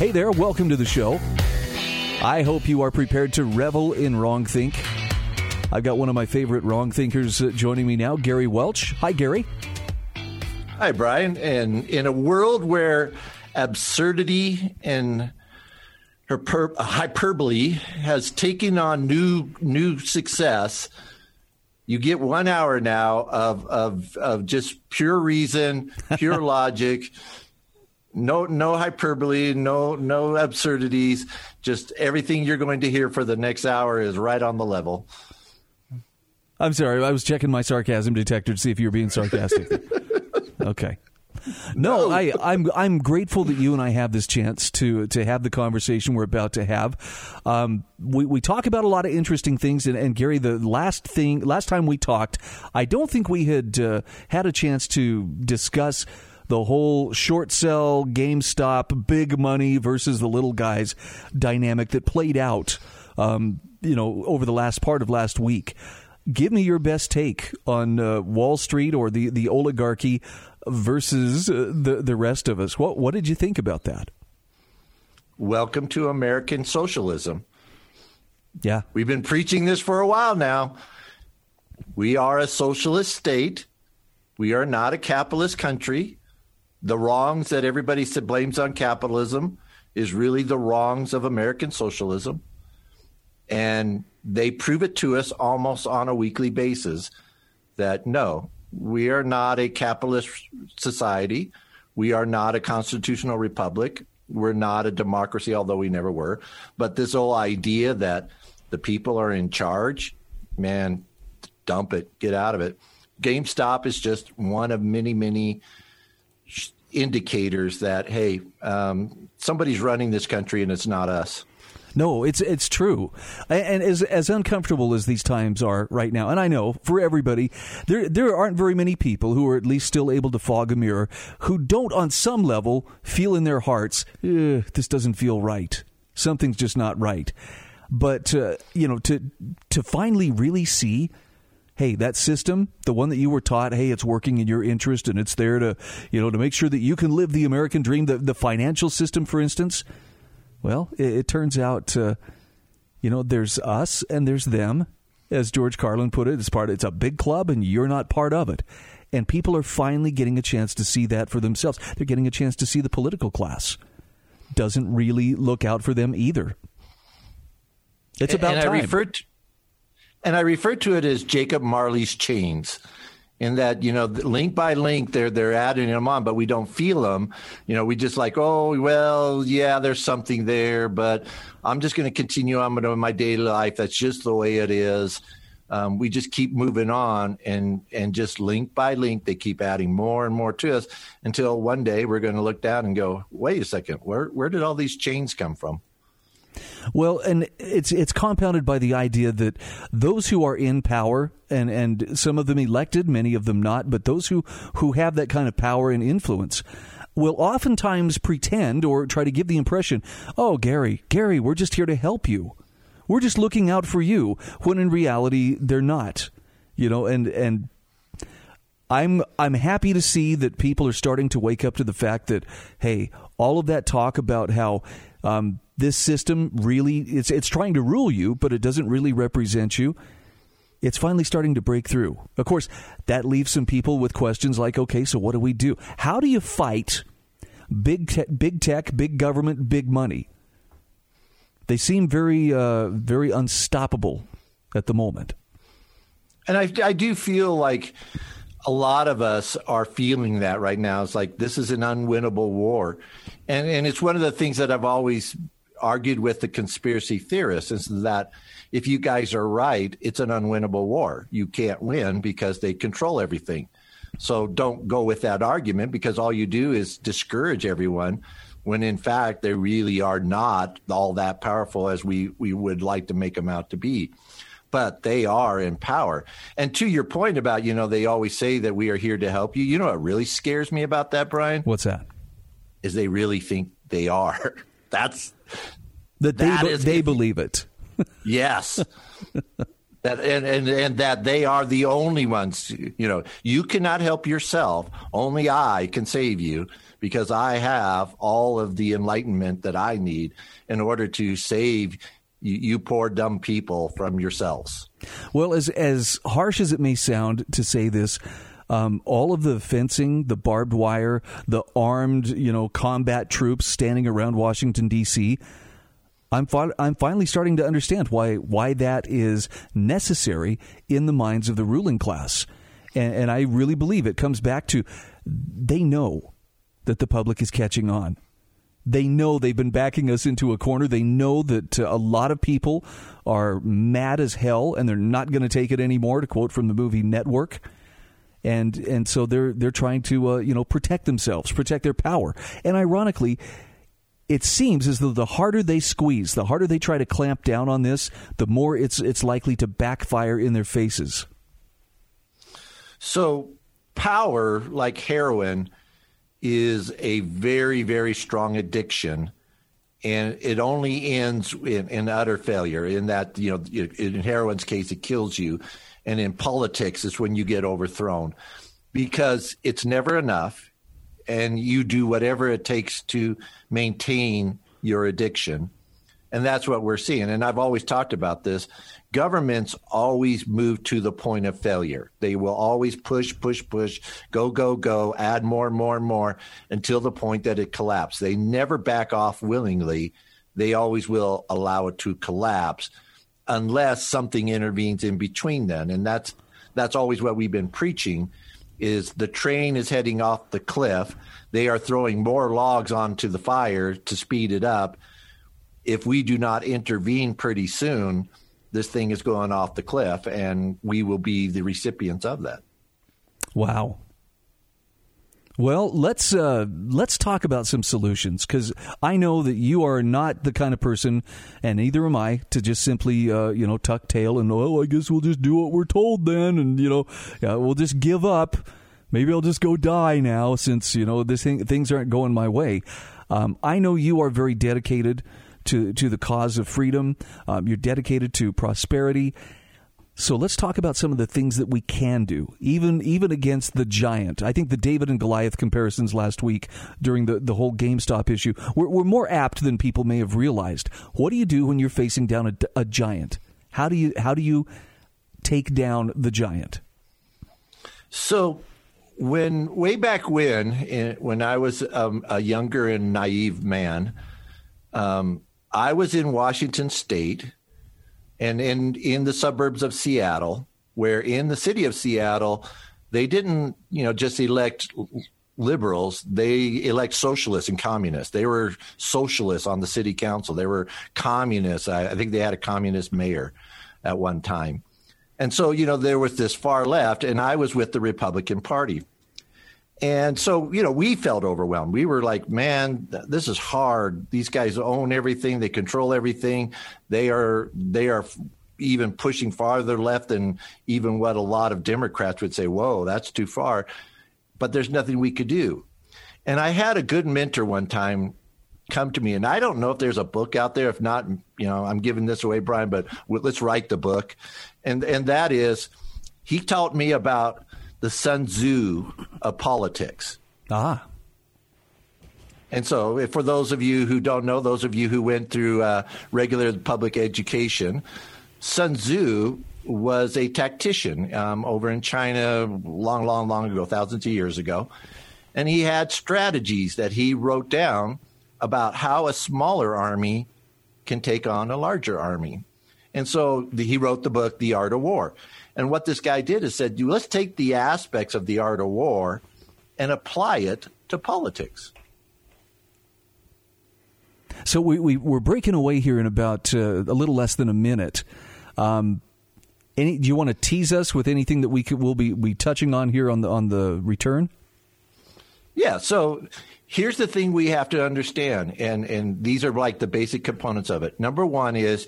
Hey there, welcome to the show. I hope you are prepared to revel in wrong think. I've got one of my favorite wrong thinkers uh, joining me now, Gary Welch. Hi, Gary. Hi, Brian. And in a world where absurdity and hyper- hyperbole has taken on new new success, you get one hour now of of of just pure reason, pure logic, no no hyperbole, no no absurdities. Just everything you're going to hear for the next hour is right on the level. I'm sorry, I was checking my sarcasm detector to see if you were being sarcastic. okay. No, no, I, I'm I'm grateful that you and I have this chance to to have the conversation we're about to have. Um, we we talk about a lot of interesting things, and, and Gary, the last thing last time we talked, I don't think we had uh, had a chance to discuss the whole short sell, GameStop, big money versus the little guys dynamic that played out, um, you know, over the last part of last week. Give me your best take on uh, Wall Street or the, the oligarchy versus uh, the the rest of us. What what did you think about that? Welcome to American socialism. Yeah, we've been preaching this for a while now. We are a socialist state. We are not a capitalist country. The wrongs that everybody blames on capitalism is really the wrongs of American socialism. And they prove it to us almost on a weekly basis that no, we are not a capitalist society. We are not a constitutional republic. We're not a democracy, although we never were. But this whole idea that the people are in charge, man, dump it, get out of it. GameStop is just one of many, many indicators that, hey, um, somebody's running this country and it's not us. No, it's it's true, and as as uncomfortable as these times are right now, and I know for everybody, there there aren't very many people who are at least still able to fog a mirror who don't, on some level, feel in their hearts, this doesn't feel right. Something's just not right. But uh, you know, to to finally really see hey, that system, the one that you were taught, hey, it's working in your interest and it's there to, you know, to make sure that you can live the American dream, the, the financial system, for instance, well, it, it turns out, uh, you know, there's us and there's them, as George Carlin put it. It's part. It's a big club, and you're not part of it. And people are finally getting a chance to see that for themselves. They're getting a chance to see the political class doesn't really look out for them either. It's about and time. I refer to, and I refer to it as Jacob Marley's chains in that you know link by link they're they're adding them on but we don't feel them. You know we just like oh well yeah there's something there but i'm just going to continue on with my daily life. That's just the way it is. Um, we just keep moving on and and just link by link they keep adding more and more to us until one day we're going to look down and go wait a second where where did all these chains come from well, and it's it's compounded by the idea that those who are in power and and some of them elected, many of them not, but those who who have that kind of power and influence will oftentimes pretend or try to give the impression, "Oh, Gary, Gary, we're just here to help you. We're just looking out for you," when in reality they're not. You know, and and I'm I'm happy to see that people are starting to wake up to the fact that hey, all of that talk about how um, this system really it's it's trying to rule you, but it doesn't really represent you. It's finally starting to break through. Of course, that leaves some people with questions like, okay, so what do we do? How do you fight big te- big tech, big government, big money? They seem very uh, very unstoppable at the moment. And I, I do feel like a lot of us are feeling that right now. It's like this is an unwinnable war. And and it's one of the things that I've always argued with the conspiracy theorists is that if you guys are right, it's an unwinnable war. You can't win because they control everything. So don't go with that argument because all you do is discourage everyone when in fact they really are not all that powerful as we, we would like to make them out to be. But they are in power. And to your point about, you know, they always say that we are here to help you. You know what really scares me about that, Brian? What's that? Is they really think they are. That's that they, that is, they believe it. yes. that and, and and that they are the only ones you know you cannot help yourself only i can save you because i have all of the enlightenment that i need in order to save you, you poor dumb people from yourselves well as as harsh as it may sound to say this um, all of the fencing, the barbed wire, the armed, you know, combat troops standing around Washington D.C. I'm fi- I'm finally starting to understand why why that is necessary in the minds of the ruling class, and, and I really believe it comes back to they know that the public is catching on. They know they've been backing us into a corner. They know that uh, a lot of people are mad as hell and they're not going to take it anymore. To quote from the movie Network, and and so they're they're trying to uh, you know protect themselves, protect their power. And ironically, it seems as though the harder they squeeze, the harder they try to clamp down on this, the more it's it's likely to backfire in their faces. So, power, like heroin, is a very very strong addiction, and it only ends in, in utter failure. In that, you know, in heroin's case, it kills you, and in politics, it's when you get overthrown because it's never enough and you do whatever it takes to maintain your addiction. And that's what we're seeing. And I've always talked about this. Governments always move to the point of failure. They will always push, push, push, go, go, go, add more and more and more until the point that it collapses. They never back off willingly. They always will allow it to collapse unless something intervenes in between then. And that's that's always what we've been preaching is the train is heading off the cliff. They are throwing more logs onto the fire to speed it up. If we do not intervene pretty soon, this thing is going off the cliff, and we will be the recipients of that. Wow. Well, let's uh, let's talk about some solutions because I know that you are not the kind of person, and neither am I, to just simply uh, you know tuck tail and oh, I guess we'll just do what we're told then, and you know yeah, we'll just give up. Maybe I'll just go die now since you know this thing, things aren't going my way. Um, I know you are very dedicated to to the cause of freedom. Um, you're dedicated to prosperity, so let's talk about some of the things that we can do, even even against the giant. I think the David and Goliath comparisons last week during the, the whole GameStop issue were, were more apt than people may have realized. What do you do when you're facing down a, a giant? How do you how do you take down the giant? So when way back when when I was um, a younger and naive man, um, I was in Washington State and in in the suburbs of Seattle, where in the city of Seattle, they didn't you know just elect liberals. They elect socialists and communists. They were socialists on the city council. They were communists. I, I, think they had a communist mayor at one time. And so you know there was this far left and i was with the republican party and so, you know, we felt overwhelmed. We were like, man, this is hard. These guys own everything. They control everything. They are, they are even pushing farther left than even what a lot of Democrats would say, whoa, that's too far. But there's nothing we could do. And I had a good mentor one time come to me, and I don't know if there's a book out there. If not, you know, I'm giving this away, Brian, but let's write the book. And, and that is, he taught me about the Sun Tzu of politics. Ah. And so, for those of you who don't know, those of you who went through uh, regular public education, Sun Tzu was a tactician um, over in China long, long, long ago, thousands of years ago. And he had strategies that he wrote down about how a smaller army can take on a larger army. And so the, he wrote the book, The Art of War. And what this guy did is said, let's take the aspects of the art of war and apply it to politics. So we, we, we're breaking away here in about uh, a little less than a minute. Um, Any? Do you want to tease us with anything that we could will be be touching on here on the on the return? Yeah. So here's the thing we have to understand, and and these are like the basic components of it. Number one is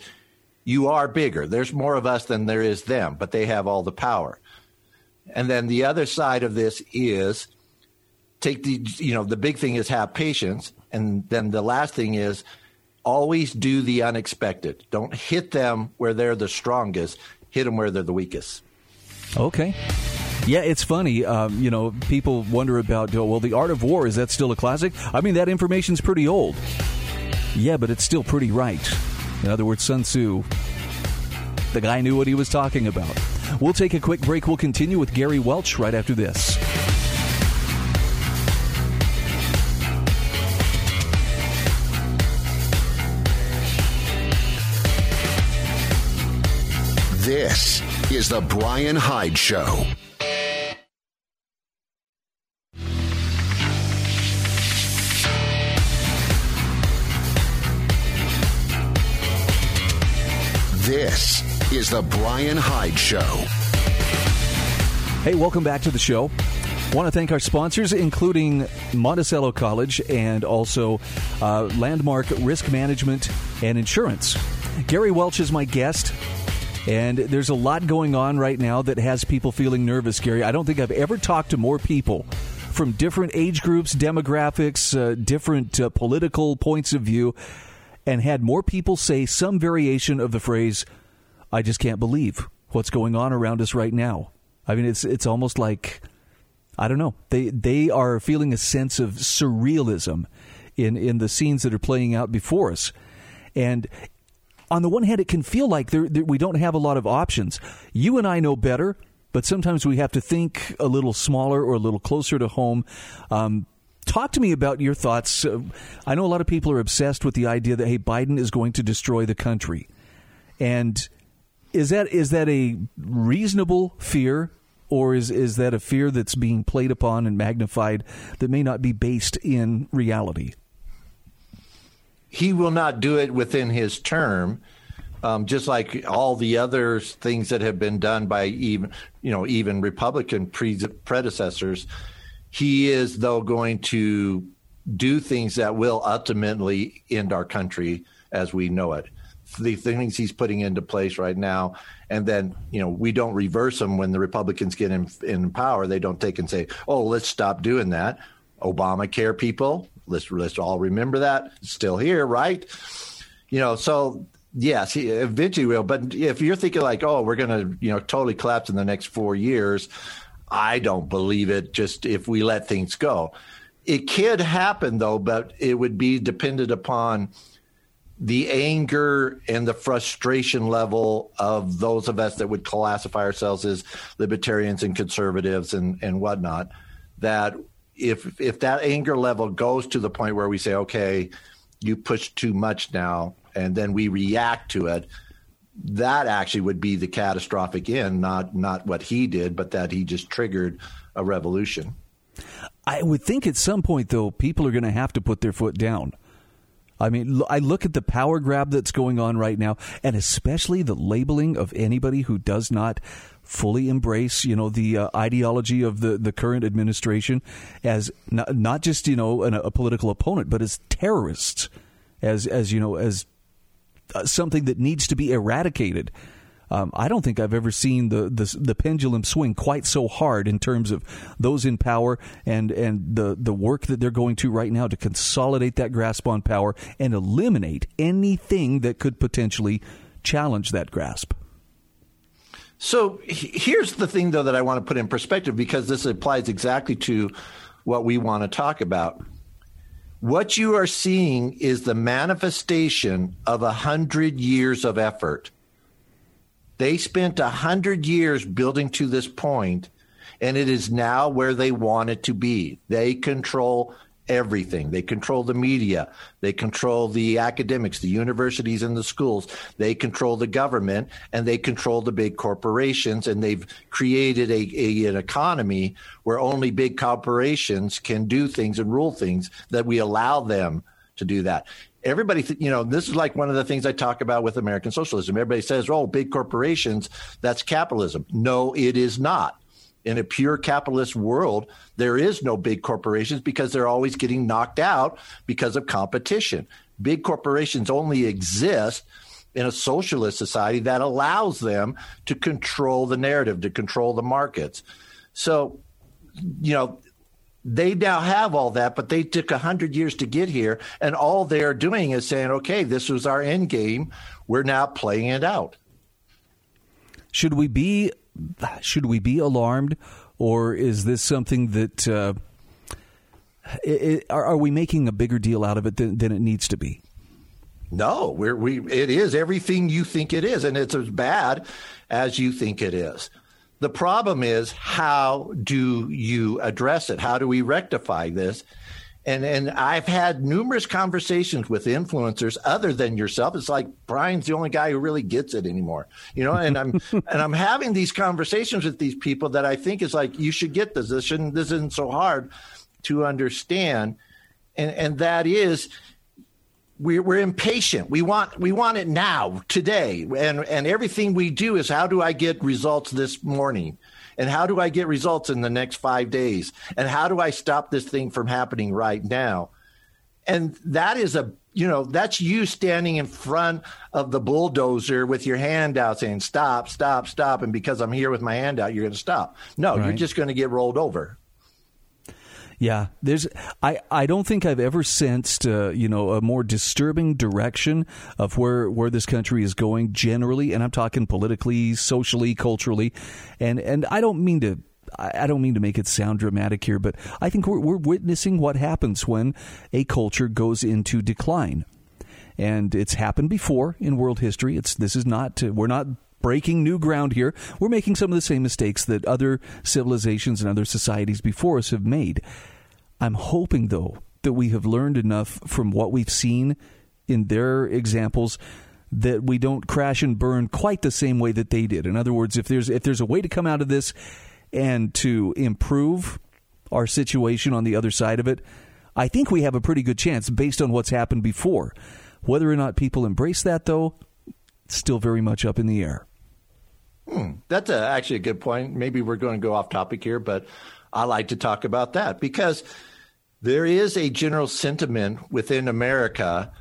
you are bigger. There's more of us than there is them, but they have all the power. And then the other side of this is take the you know the big thing is have patience, and then the last thing is always do the unexpected. Don't hit them where they're the strongest. Hit them where they're the weakest. Okay. Yeah, it's funny. Um, you know, people wonder about, well, the art of war, is that still a classic? I mean, that information's pretty old. Yeah, but it's still pretty right. In other words, Sun Tzu, the guy knew what he was talking about. We'll take a quick break. We'll continue with Gary Welch right after this. This is The Brian Hyde Show. This is The Brian Hyde Show. Hey, welcome back to the show. Want to thank our sponsors, including Monticello College and also uh, Landmark Risk Management and Insurance. Gary Welch is my guest. And there's a lot going on right now that has people feeling nervous, Gary. I don't think I've ever talked to more people from different age groups, demographics, uh, different uh, political points of view, and had more people say some variation of the phrase, I just can't believe what's going on around us right now. I mean, it's it's almost like I don't know. They they are feeling a sense of surrealism in in the scenes that are playing out before us, and on the one hand, it can feel like there, there, we don't have a lot of options. You and I know better, but sometimes we have to think a little smaller or a little closer to home. Um, talk to me about your thoughts. Uh, I know a lot of people are obsessed with the idea that hey, Biden is going to destroy the country, and is that is that a reasonable fear? Or is, is that a fear that's being played upon and magnified that may not be based in reality? he will not do it within his term. Um, just like all the other things that have been done by even you know even Republican pre- predecessors, he is though going to do things that will ultimately end our country as we know it. The things he's putting into place right now, and then you know we don't reverse them when the Republicans get in, in power. They don't take and say, "Oh, let's stop doing that." Obamacare people, let's let's all remember that. still here, right? You know, so yes, eventually will. But if you're thinking like, oh, we're going to you know totally collapse in the next four years, I don't believe it. Just if we let things go, it could happen though, but it would be dependent upon the anger and the frustration level of those of us that would classify ourselves as libertarians and conservatives and, and whatnot that if if that anger level goes to the point where we say, okay, you pushed too much now, and then we react to it, that actually would be the catastrophic end, not not what he did, but that he just triggered a revolution. I would think at some point, though, people are going to have to put their foot down. I mean, I look at the power grab that's going on right now, and especially the labeling of anybody who does not fully embrace, you know, the uh, ideology of the, the current administration as not, not just, you know, an, a political opponent, but as terrorists, as, as you know, as something that needs to be eradicated. Um, I don't think I've ever seen the, the, the pendulum swing quite so hard in terms of those in power and and the the work that they're going to right now to consolidate that grasp on power and eliminate anything that could potentially challenge that grasp. So here's the thing, though, that I want to put in perspective because this applies exactly to what we want to talk about. What you are seeing is the manifestation of a hundred years of effort. They spent a hundred years building to this point, and it is now where they want it to be. They control everything. They control the media. They control the academics, the universities and the schools. They control the government and they control the big corporations. And they've created a, a, an economy where only big corporations can do things and rule things that we allow them to do that. Everybody, you know, this is like one of the things I talk about with American socialism. Everybody says, "Oh, big corporations, that's capitalism." No, it is not. In a pure capitalist world, there is no big corporations because they're always getting knocked out because of competition. Big corporations only exist in a socialist society that allows them to control the narrative, to control the markets. So, you know, they now have all that, but they took a hundred years to get here, and all they're doing is saying, "Okay, this was our end game. We're now playing it out." Should we be should we be alarmed, or is this something that uh, it, are, are, we making a bigger deal out of it than, than it needs to be? No, we're, we it is everything you think it is, and it's as bad as you think it is. The problem is how do you address it? How do we rectify this? And and I've had numerous conversations with influencers other than yourself. It's like Brian's the only guy who really gets it anymore, you know. And I'm and I'm having these conversations with these people that I think is like you should get this. This shouldn't. This isn't so hard to understand, and and that is we're, we're impatient. We want we want it now, today, and and everything we do is how do I get results this morning, and how do I get results in the next five days, and how do I stop this thing from happening right now, and that is a you know that's you standing in front of the bulldozer with your hand out saying stop, stop, stop, and because I'm here with my hand out, you're going to stop. No, right. you're just going to get rolled over. Yeah, there's. I, I don't think I've ever sensed uh, you know a more disturbing direction of where where this country is going generally, and I'm talking politically, socially, culturally, and and I don't mean to. I don't mean to make it sound dramatic here, but I think we're, we're witnessing what happens when a culture goes into decline, and it's happened before in world history. It's this is not we're not breaking new ground here. We're making some of the same mistakes that other civilizations and other societies before us have made. I'm hoping, though, that we have learned enough from what we've seen in their examples that we don't crash and burn quite the same way that they did. In other words, if there's if there's a way to come out of this and to improve our situation on the other side of it, I think we have a pretty good chance based on what's happened before. Whether or not people embrace that, though, still very much up in the air. Hmm, that's a, actually a good point. Maybe we're going to go off topic here, but I like to talk about that because there is a general sentiment within America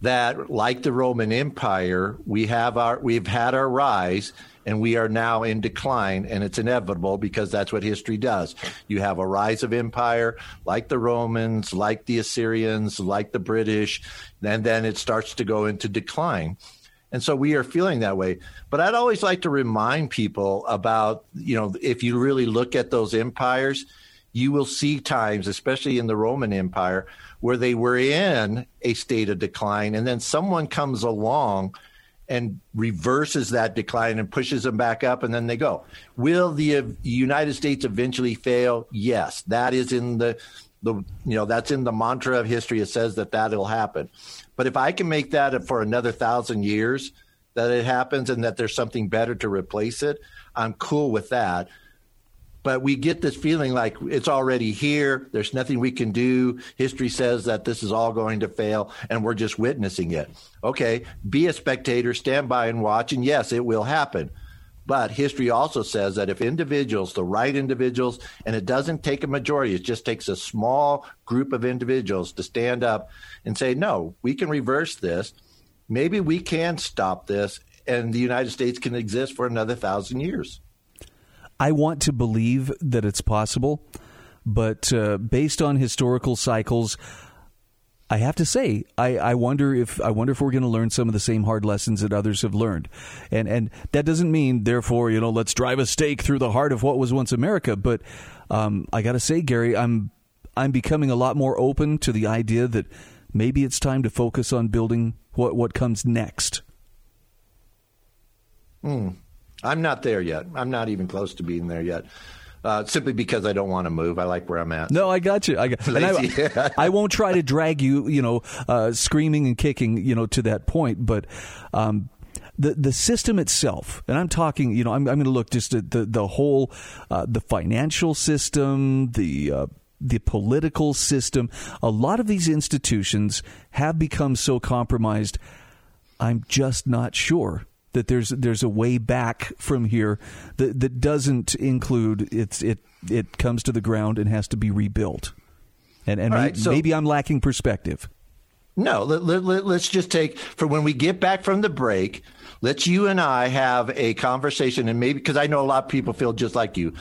that, like the Roman Empire, we have our we've had our rise and we are now in decline, and it's inevitable because that's what history does. You have a rise of empire, like the Romans, like the Assyrians, like the British, and then it starts to go into decline. And so we are feeling that way. But I'd always like to remind people about, you know, if you really look at those empires, you will see times, especially in the Roman Empire, where they were in a state of decline, and then someone comes along and reverses that decline and pushes them back up, and then they go. Will the United States eventually fail? Yes, that is in the the you know that's in the mantra of history. It says that that'll happen. But if I can make that for another thousand years that it happens and that there's something better to replace it, I'm cool with that but we get this feeling like it's already here. There's nothing we can do. History says that this is all going to fail, and we're just witnessing it. Okay, be a spectator, stand by and watch, and yes, it will happen. But history also says that if individuals, the right individuals, and it doesn't take a majority, it just takes a small group of individuals to stand up and say, no, we can reverse this. Maybe we can stop this, and the United States can exist for another thousand years. I want to believe that it's possible, but uh, based on historical cycles, I have to say, I, I wonder if I wonder if we're going to learn some of the same hard lessons that others have learned, and and that doesn't mean, therefore, you know, let's drive a stake through the heart of what was once America. But um, I got to say, Gary, I'm I'm becoming a lot more open to the idea that maybe it's time to focus on building what what comes next. Hmm. I'm not there yet. I'm not even close to being there yet. Uh, simply because I don't want to move. I like where I'm at. No, I got you. I got. I, I, won't try to drag you, you know, uh, screaming and kicking, you know, to that point. But um, the the system itself, and I'm talking, you know, I'm, I'm going to look just at the the whole, uh, the financial system, the uh, the political system. A lot of these institutions have become so compromised. I'm just not sure that there's there's a way back from here that that doesn't include it's it it comes to the ground and has to be rebuilt. And and right, maybe, so, maybe I'm lacking perspective. No, let, let, let's just take for when we get back from the break. Let's you and I have a conversation, and maybe because I know a lot of people feel just like you.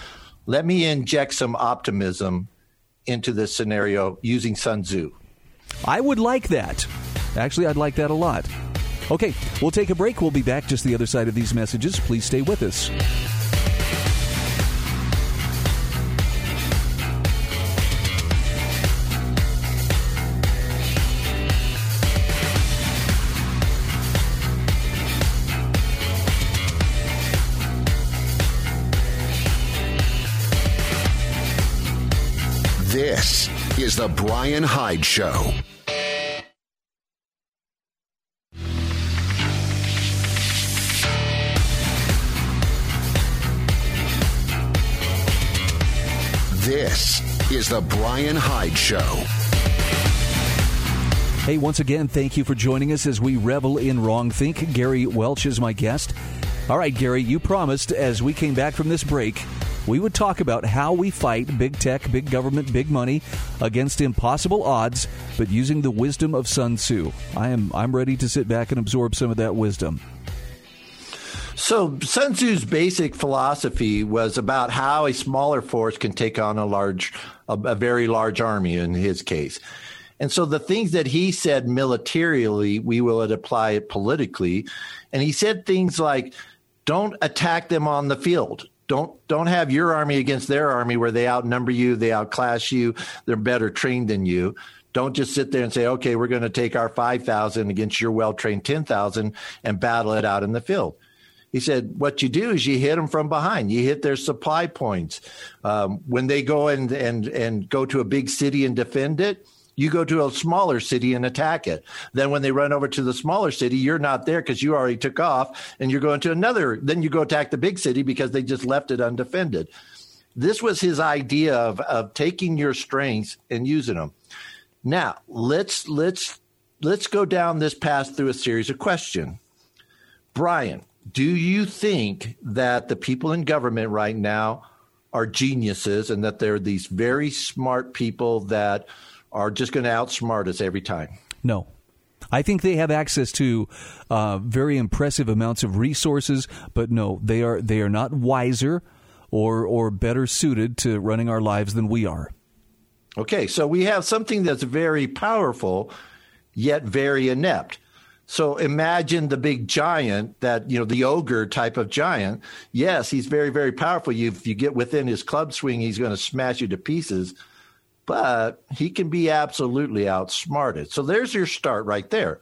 Let me inject some optimism into this scenario using Sun Tzu. I would like that. Actually, I'd like that a lot. Okay, we'll take a break. We'll be back just the other side of these messages. Please stay with us. This is The Brian Hyde Show. This is The Brian Hyde Show. Hey, once again, thank you for joining us as we revel in wrong think. Gary Welch is my guest. All right, Gary, you promised as we came back from this break we would talk about how we fight big tech, big government, big money against impossible odds, but using the wisdom of Sun Tzu. I am I'm ready to sit back and absorb some of that wisdom. So Sun Tzu's basic philosophy was about how a smaller force can take on a large, a, a very large army in his case. And so the things that he said militarily, we will apply it politically. And he said things like, don't attack them on the field don't don't have your army against their army where they outnumber you, they outclass you, they're better trained than you. Don't just sit there and say, okay, we're going to take our 5,000 against your well trained 10,000 and battle it out in the field. He said, what you do is you hit them from behind. You hit their supply points. Um, when they go and, and, and go to a big city and defend it, you go to a smaller city and attack it. Then when they run over to the smaller city, you're not there because you already took off and you're going to another. Then you go attack the big city because they just left it undefended. This was his idea of, of taking your strengths and using them. Now let's let's let's go down this path through a series of questions. Brian, do you think that the people in government right now are geniuses and that they're these very smart people that are just going to outsmart us every time. No. I think they have access to uh, very impressive amounts of resources, but no, they are they are not wiser or or better suited to running our lives than we are. Okay, so we have something that's very powerful, yet very inept. So imagine the big giant that, you know, the ogre type of giant. Yes, he's very, very powerful. You, if you get within his club swing, he's going to smash you to pieces but he can be absolutely outsmarted. So there's your start right there.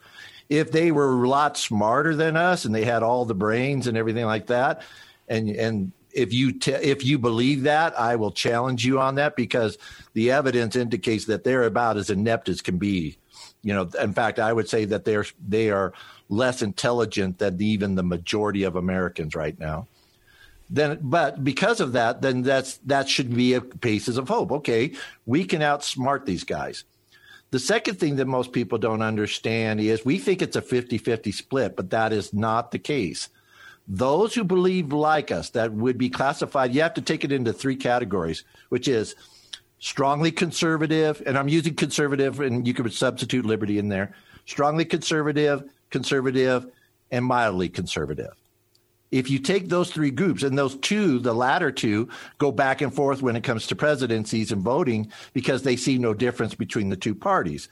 If they were a lot smarter than us and they had all the brains and everything like that, and and if you if you believe that, I will challenge you on that because the evidence indicates that they're about as inept as can be. You know, in fact, I would say that they're they are less intelligent than even the majority of Americans right now. Then but because of that then that's that should be a basis of hope. Okay we can outsmart these guys. The second thing that most people don't understand is we think it's a 50-50 split but that is not the case. Those who believe like us that would be classified you have to take it into three categories which is strongly conservative and i'm using conservative and you could substitute liberty in there strongly conservative conservative and mildly conservative if you take those three groups and those two, the latter two, go back and forth when it comes to presidencies and voting because they see no difference between the two parties.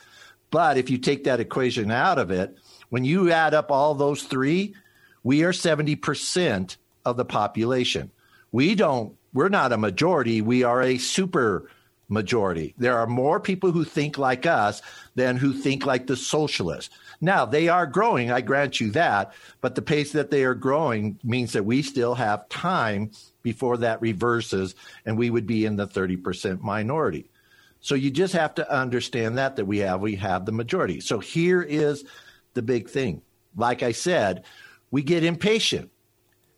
But if you take that equation out of it, when you add up all those three, we are 70% of the population. We don't, we're not a majority, we are a super majority. There are more people who think like us than who think like the socialists. Now, they are growing, I grant you that, but the pace that they are growing means that we still have time before that reverses and we would be in the 30% minority. So you just have to understand that that we have we have the majority. So here is the big thing. Like I said, we get impatient.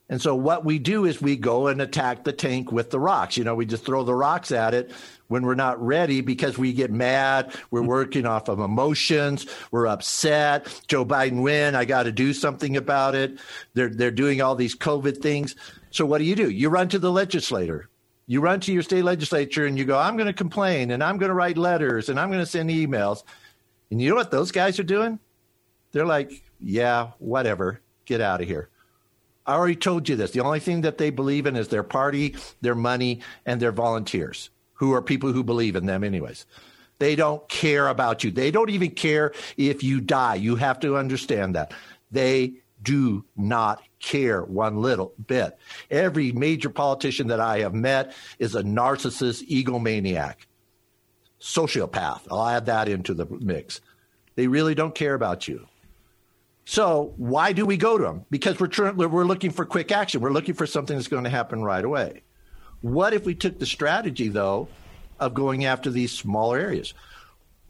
And so what we do is we go and attack the tank with the rocks. You know, we just throw the rocks at it when we're not ready because we get mad. We're mm-hmm. working off of emotions. We're upset. Joe Biden win. I got to do something about it. They're they're doing all these COVID things. So what do you do? You run to the legislator. You run to your state legislature and you go, I'm going to complain and I'm going to write letters and I'm going to send emails. And you know what those guys are doing? They're like, yeah, whatever. Get out of here. I already told you this. The only thing that they believe in is their party, their money, and their volunteers, who are people who believe in them, anyways. They don't care about you. They don't even care if you die. You have to understand that. They do not care one little bit. Every major politician that I have met is a narcissist, egomaniac, sociopath. I'll add that into the mix. They really don't care about you. So why do we go to them? Because we're trying, we're looking for quick action. We're looking for something that's going to happen right away. What if we took the strategy though of going after these smaller areas?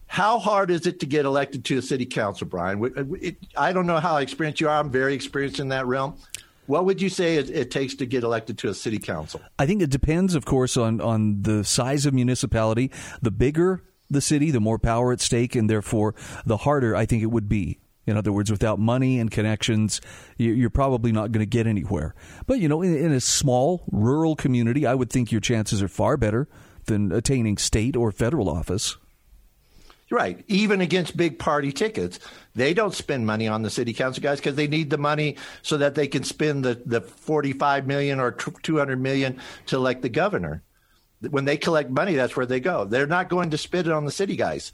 How hard is it to get elected to a city council, Brian? Uh, it, I don't know how experienced you are. I'm very experienced in that realm. What would you say it, it, takes to get elected to a city council? I think it depends, of course, on, on the size of municipality. The bigger the city, the more power at stake, and therefore the harder I think it would be. In other words, without money and connections, you're probably not going to get anywhere. But, you know, in, a small rural community, I would think your chances are far better than attaining state or federal office. Right. Even against big party tickets, they don't spend money on the city council guys because they need the money so that they can spend the, the 45 million or 200 million to elect the governor. When they collect money, that's where they go. They're not going to spend it on the city guys.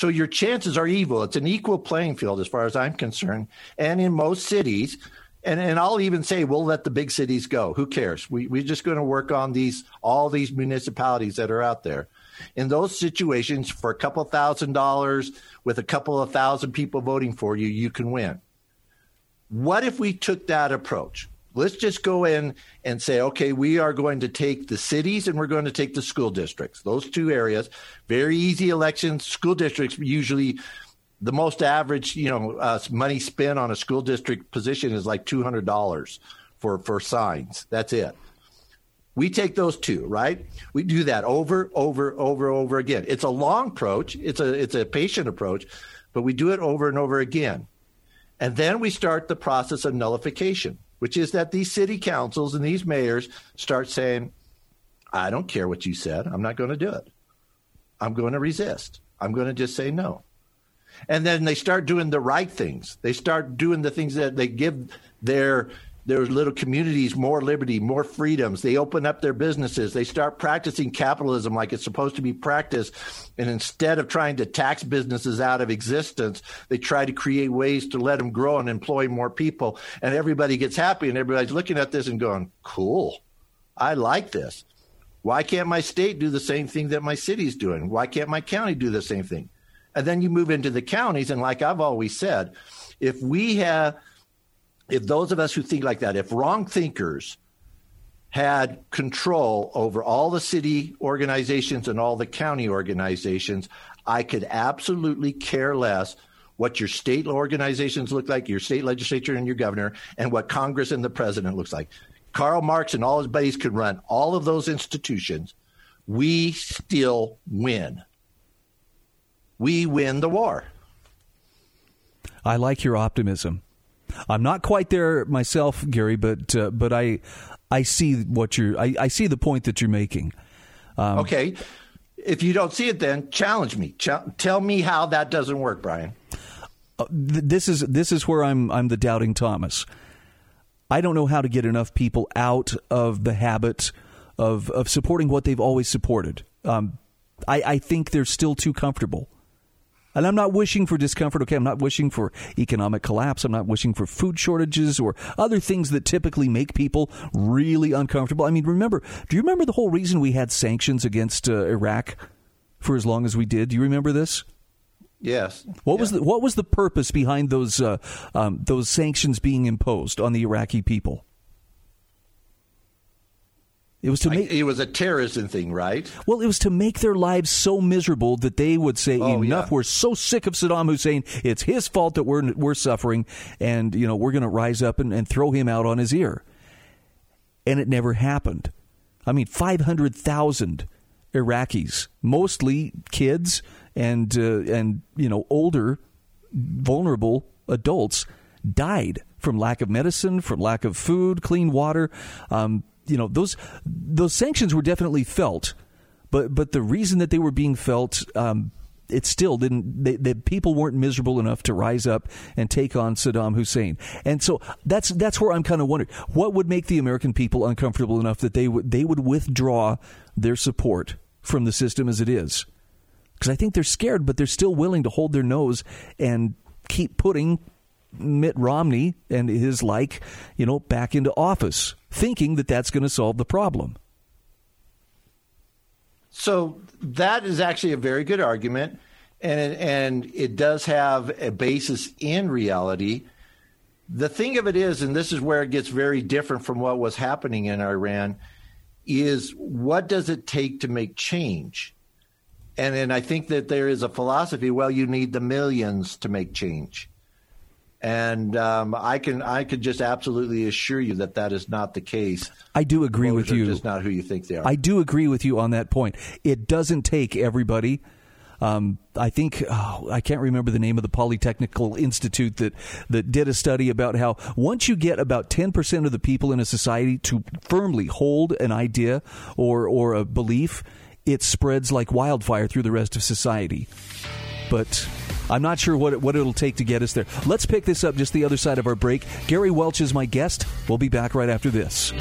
So your chances are evil. It's an equal playing field as far as I'm concerned. And in most cities, and, and I'll even say we'll let the big cities go. Who cares? We, we're just going to work on these all these municipalities that are out there. In those situations, for a couple thousand dollars with a couple of thousand people voting for you, you can win. What if we took that approach? Let's just go in and say, okay, we are going to take the cities and we're going to take the school districts. Those two areas, very easy elections. School districts usually the most average, you know, uh, money spent on a school district position is like two hundred dollars for for signs. That's it. We take those two, right? We do that over, over, over, over again. It's a long approach. It's a it's a patient approach, but we do it over and over again. And then we start the process of nullification which is that these city councils and these mayors start saying, I don't care what you said. I'm not going to do it. I'm going to resist. I'm going to just say no. And then they start doing the right things. They start doing the things that they give their there's little communities more liberty, more freedoms. They open up their businesses. They start practicing capitalism like it's supposed to be practiced. And instead of trying to tax businesses out of existence, they try to create ways to let them grow and employ more people. And everybody gets happy and everybody's looking at this and going, cool. I like this. Why can't my state do the same thing that my city's doing? Why can't my county do the same thing? And then you move into the counties. And like I've always said, if we have if those of us who think like that, if wrong thinkers had control over all the city organizations and all the county organizations, I could absolutely care less what your state organizations look like, your state legislature and your governor, and what Congress and the president looks like. Karl Marx and all his buddies could run all of those institutions. We still win. We win the war. I like your optimism. I'm not quite there myself, Gary, but uh, but I I see what you're I, I see the point that you're making. Um, okay, if you don't see it, then challenge me. Ch- tell me how that doesn't work, Brian. Uh, th- this is this is where I'm I'm the doubting Thomas. I don't know how to get enough people out of the habit of of supporting what they've always supported. Um, I, I think they're still too comfortable. And I'm not wishing for discomfort. Okay, I'm not wishing for economic collapse. I'm not wishing for food shortages or other things that typically make people really uncomfortable. I mean, remember, do you remember the whole reason we had sanctions against uh, Iraq for as long as we did? Do you remember this? Yes. What yeah. was the what was the purpose behind those uh, um, those sanctions being imposed on the Iraqi people? It was to make it was a terrorism thing, right? Well, it was to make their lives so miserable that they would say, oh, "Enough! Yeah. We're so sick of Saddam Hussein. It's his fault that we're we're suffering, and you know we're going to rise up and, and throw him out on his ear." and it never happened. I mean, 500,000 Iraqis, mostly kids and uh, and you know older, vulnerable adults, died from lack of medicine, from lack of food, clean water. Um, you know those those sanctions were definitely felt, but but the reason that they were being felt. Um, it still didn't. The people weren't miserable enough to rise up and take on Saddam Hussein, and so that's that's where I'm kind of wondering what would make the American people uncomfortable enough that they would they would withdraw their support from the system as it is, because I think they're scared, but they're still willing to hold their nose and keep putting Mitt Romney and his like, you know, back into office, thinking that that's going to solve the problem. So that is actually a very good argument, and and it does have a basis in reality. The thing of it is, and this is where it gets very different from what was happening in Iran, is what does it take to make change? And and I think that there is a philosophy. Well, you need the millions to make change and um, I can I can just absolutely assure you that that is not the case. I do agree Voters with you. Just not who you think they are. I do agree with you on that point. It doesn't take everybody. Um, I think oh, I can't remember the name of the Polytechnical Institute that that did a study about how once you get about ten percent of the people in a society to firmly hold an idea or or a belief, it spreads like wildfire through the rest of society. But I'm not sure what, what it'll take to get us there. Let's pick this up just the other side of our break. Gary Welch is my guest. We'll be back right after this.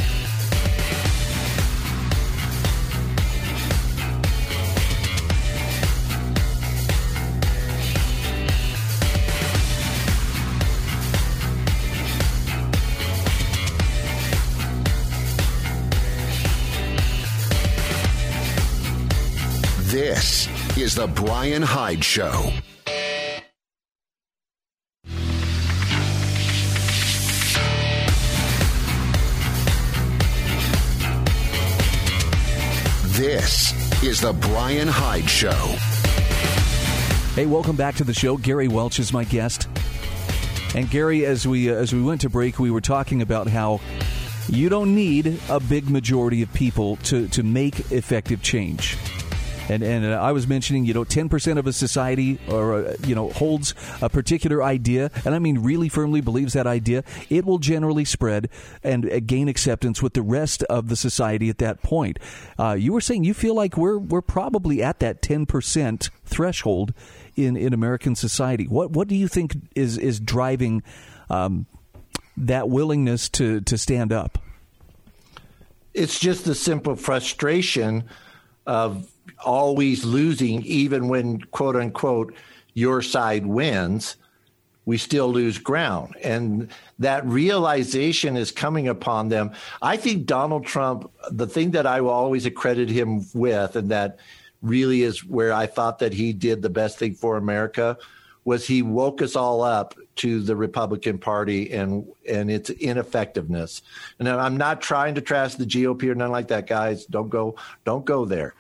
This is The Bryan Hyde Show. This is The Bryan Hyde Show. Hey, welcome back to the show. Gary Welch is my guest. And Gary, as we uh, as we went to break, we were talking about how you don't need a big majority of people to, to make effective change and and uh, I was mentioning, you know, ten percent of a society or uh, you know holds a particular idea, and I mean really firmly believes that idea, it will generally spread and uh, gain acceptance with the rest of the society at that point. Uh, you were saying you feel like we're we're probably at that ten percent threshold in in American society. What what do you think is is driving um, that willingness to to stand up? It's just the simple frustration of always losing, even when quote unquote your side wins, we still lose ground. And that realization is coming upon them. I think Donald Trump, the thing that I will always accredit him with, and that really is where I thought that he did the best thing for America, was he woke us all up to the Republican Party and and its ineffectiveness. And I'm not trying to trash the GOP or nothing like that, guys. Don't go don't go there.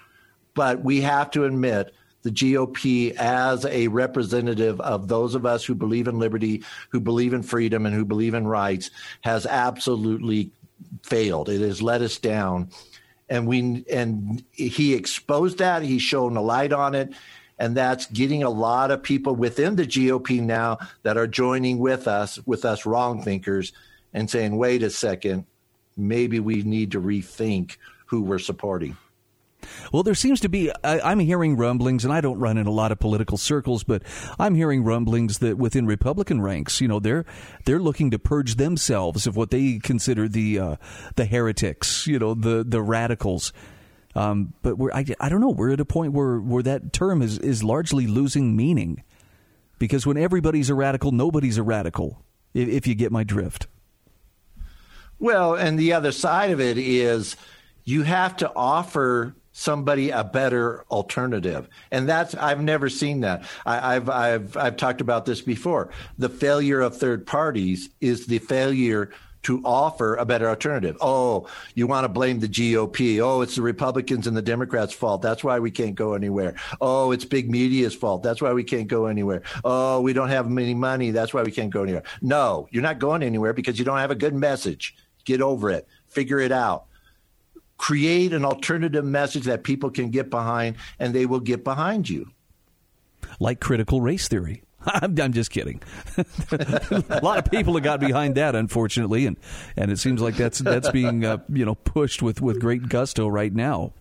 But we have to admit the GOP as a representative of those of us who believe in liberty, who believe in freedom, and who believe in rights has absolutely failed. It has let us down. And we and he exposed that. He's shown a light on it. And that's getting a lot of people within the GOP now that are joining with us, with us wrong thinkers, and saying, wait a second, maybe we need to rethink who we're supporting. Well, there seems to be, I, am hearing rumblings, and I don't run in a lot of political circles, but I'm hearing rumblings that within Republican ranks, you know, they're they're looking to purge themselves of what they consider the uh, the heretics, you know, the the radicals. Um, but we're, I, I don't know, we're at a point where, where that term is, is largely losing meaning. Because when everybody's a radical, nobody's a radical, if, if you get my drift. Well, and the other side of it is you have to offer somebody a better alternative. And that's I've never seen that. I, have I've I've talked about this before. The failure of third parties is the failure to offer a better alternative. Oh, you want to blame the GOP. Oh, it's the Republicans and the Democrats' fault. That's why we can't go anywhere. Oh, it's big media's fault. That's why we can't go anywhere. Oh, we don't have any money. That's why we can't go anywhere. No, you're not going anywhere because you don't have a good message. Get over it. Figure it out create an alternative message that people can get behind, and they will get behind you. Like critical race theory. I'm, I'm just kidding. a lot of people have got behind that, unfortunately, and, and it seems like that's that's being uh, you know pushed with, with great gusto right now.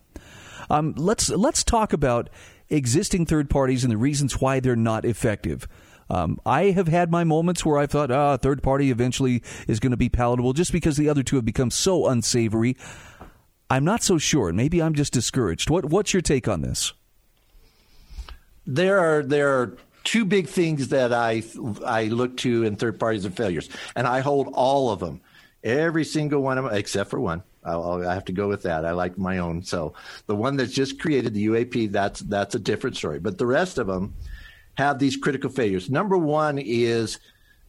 Um, let's let's talk about existing third parties and the reasons why they're not effective. Um, I have had my moments where I thought, ah, third party eventually is going to be palatable just because the other two have become so unsavory. I'm not so sure. Maybe I'm just discouraged. What What's your take on this? There are there are two big things that I I look to in third parties and failures, and I hold all of them, every single one of them except for one. I'll, i have to go with that. I like my own. So the one that's just created the UAP, that's that's a different story. But the rest of them have these critical failures. Number one is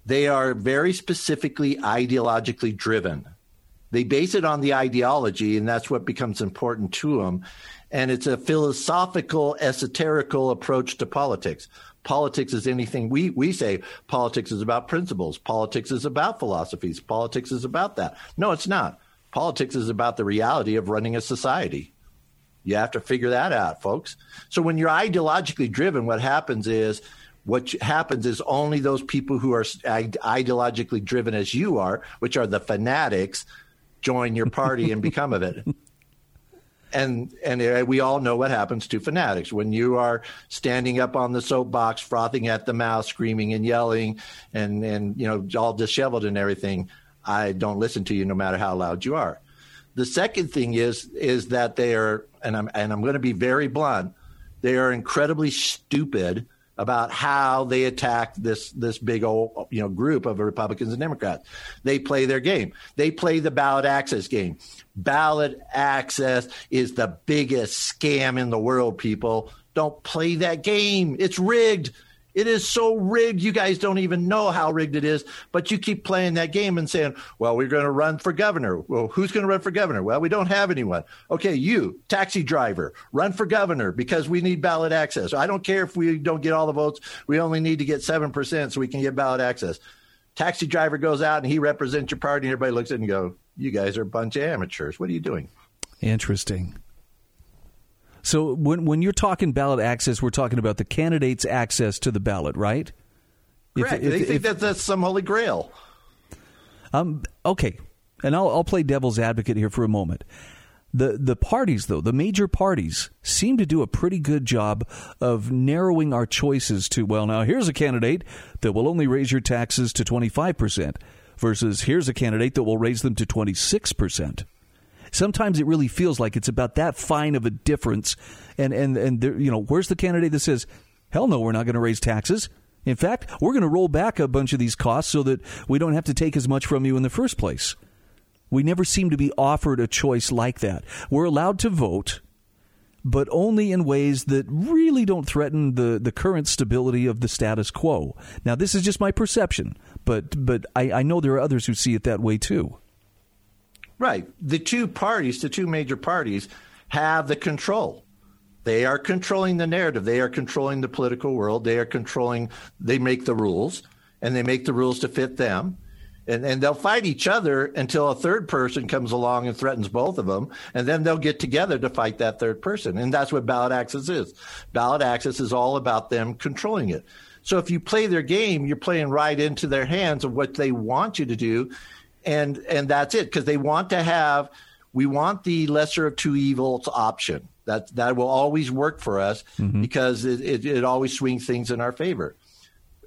they are very specifically ideologically driven. They base it on the ideology, and that's what becomes important to them. And it's a philosophical, esoterical approach to politics. Politics is anything we, we say politics is about principles. Politics is about philosophies. Politics is about that. No, it's not. Politics is about the reality of running a society. You have to figure that out, folks. So when you're ideologically driven, what happens is what happens is only those people who are ideologically driven as you are, which are the fanatics, join your party and become of it. And and uh, we all know what happens to fanatics when you are standing up on the soapbox, frothing at the mouth, screaming and yelling, and and you know all disheveled and everything. I don't listen to you no matter how loud you are. The second thing is is that they are, and I'm and I'm going to be very blunt. They are incredibly stupid about how they attack this this big old you know group of Republicans and Democrats. They play their game. They play the ballot access game. Ballot access is the biggest scam in the world. People don't play that game. It's rigged. It is so rigged. You guys don't even know how rigged it is, but you keep playing that game and saying, well, we're going to run for governor. Well, who's going to run for governor? Well, we don't have anyone. Okay, you, taxi driver, run for governor because we need ballot access. I don't care if we don't get all the votes. We only need to get 7% so we can get ballot access. Taxi driver goes out and he represents your party, and everybody looks at it and go, you guys are a bunch of amateurs. What are you doing? Interesting. So when when you're talking ballot access, we're talking about the candidate's access to the ballot, right? Correct. If, if, they think if, that that's some holy grail. Um. Okay, and I'll I'll play devil's advocate here for a moment. The the parties though, the major parties seem to do a pretty good job of narrowing our choices to well now here's a candidate that will only raise your taxes to 25% versus here's a candidate that will raise them to 26% sometimes it really feels like it's about that fine of a difference. And and and there, you know, where's the candidate that says, "Hell no, we're not going to raise taxes." In fact, we're going to roll back a bunch of these costs so that we don't have to take as much from you in the first place. We never seem to be offered a choice like that. We're allowed to vote, but only in ways that really don't threaten the, the current stability of the status quo. Now, this is just my perception, but but I, I know there are others who see it that way too. Right. The two parties, the two major parties, have the control. They are controlling the narrative. They are controlling the political world. They are controlling, they make the rules, and they make the rules to fit them. And, and they'll fight each other until a third person comes along and threatens both of them. And then they'll get together to fight that third person. And that's what ballot access is. Ballot access is all about them controlling it. So if you play their game, you're playing right into their hands of what they want you to do and and that's it because they want to have we want the lesser of two evils option. That that will always work for us mm-hmm. because it, it, it, always swings things in our favor.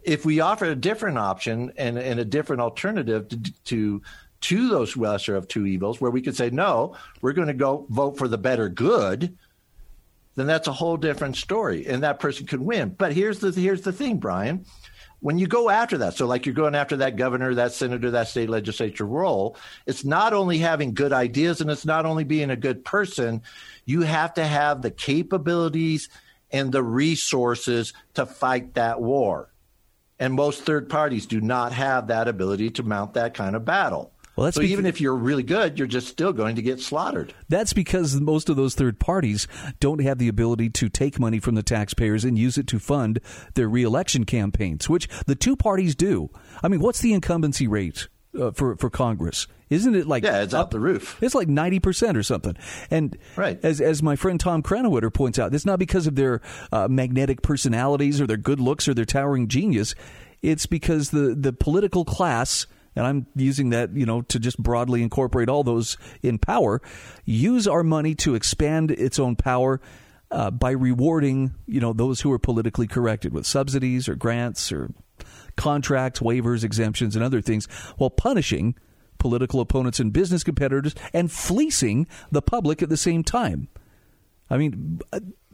If we offer a different option and, and a different alternative to, to to those lesser of two evils where we could say no we're going to go vote for the better good then that's a whole different story and that person could win. But here's the here's the thing bryan when you go after that, so like you're going after that governor, that senator, that state legislature role, it's not only having good ideas and it's not only being a good person, you have to have the capabilities and the resources to fight that war. And most third parties do not have that ability to mount that kind of battle. Well, that's so even if you're really good, you're just still going to get slaughtered. That's because most of those third parties don't have the ability to take money from the taxpayers and use it to fund their reelection campaigns, which the two parties do. I mean, what's the incumbency rate uh, for for Congress. Isn't it like yeah, it's up the roof. It's like ninety percent or something. And right. as as my friend Tom Krannawitter points out, it's not because of their uh, magnetic personalities or their good looks or their towering genius. It's because the the political class and I'm using that, you know, to just broadly incorporate all those in power, use our money to expand its own power uh, by rewarding, you know, those who are politically corrected with subsidies or grants or contracts, waivers, exemptions, and other things, while punishing political opponents and business competitors and fleecing the public at the same time. I mean,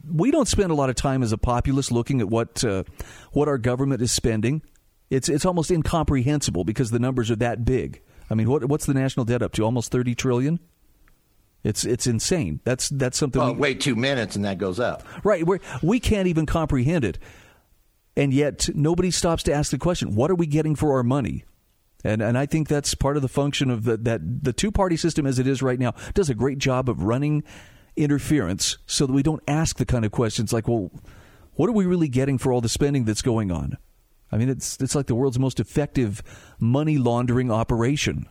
we don't spend a lot of time as a populace looking at what uh, what our government is spending. It's it's almost incomprehensible because the numbers are that big. I mean, what what's the national debt up to? Almost thirty trillion. It's it's insane. That's that's something. Oh, we, wait two minutes and that goes up. Right. we we can't even comprehend it, and yet nobody stops to ask the question: What are we getting for our money? And and I think that's part of the function of the, that the two party system as it is right now does a great job of running interference so that we don't ask the kind of questions like, well, what are we really getting for all the spending that's going on? I mean, it's it's like the world's most effective money laundering operation.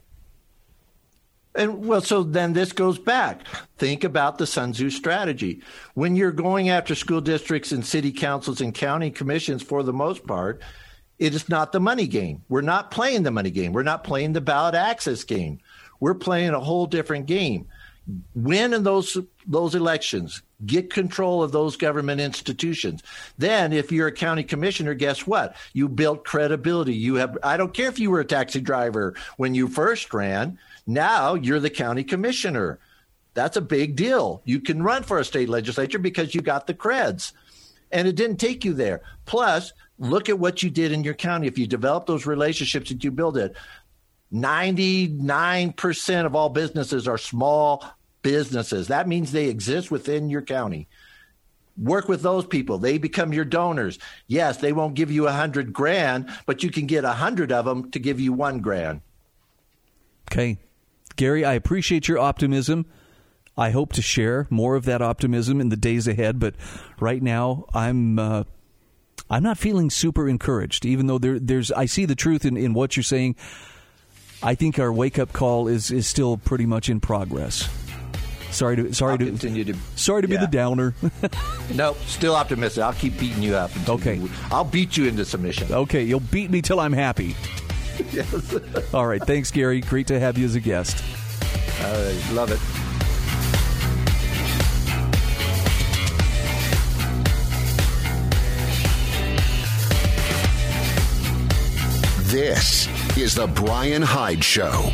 And well, so then this goes back. Think about the Sun Tzu strategy. When you're going after school districts and city councils and county commissions, for the most part, it is not the money game. We're not playing the money game. We're not playing the ballot access game. We're playing a whole different game. Win in those those elections. Get control of those government institutions. Then, if you're a county commissioner, guess what? You built credibility. You have. I don't care if you were a taxi driver when you first ran. Now you're the county commissioner. That's a big deal. You can run for a state legislature because you got the creds. And it didn't take you there. Plus, look at what you did in your county. If you develop those relationships that you build it, 99% of all businesses are small businesses. That means they exist within your county. Work with those people. They become your donors. Yes, they won't give you a hundred grand, but you can get a hundred of them to give you one grand. Okay. Gary, I appreciate your optimism. I hope to share more of that optimism in the days ahead, but right now I'm uh, I'm not feeling super encouraged. Even though there, there's I see the truth in, in what you're saying. I think our wake up call is is still pretty much in progress. Sorry to sorry I'll to continue to sorry to yeah. be the downer. nope, still optimistic. I'll keep beating you up. Okay, you, I'll beat you into submission. Okay, you'll beat me till I'm happy. yes. All right. Thanks, Gary. Great to have you as a guest. Uh, love it. This is the Bryan Hyde Show.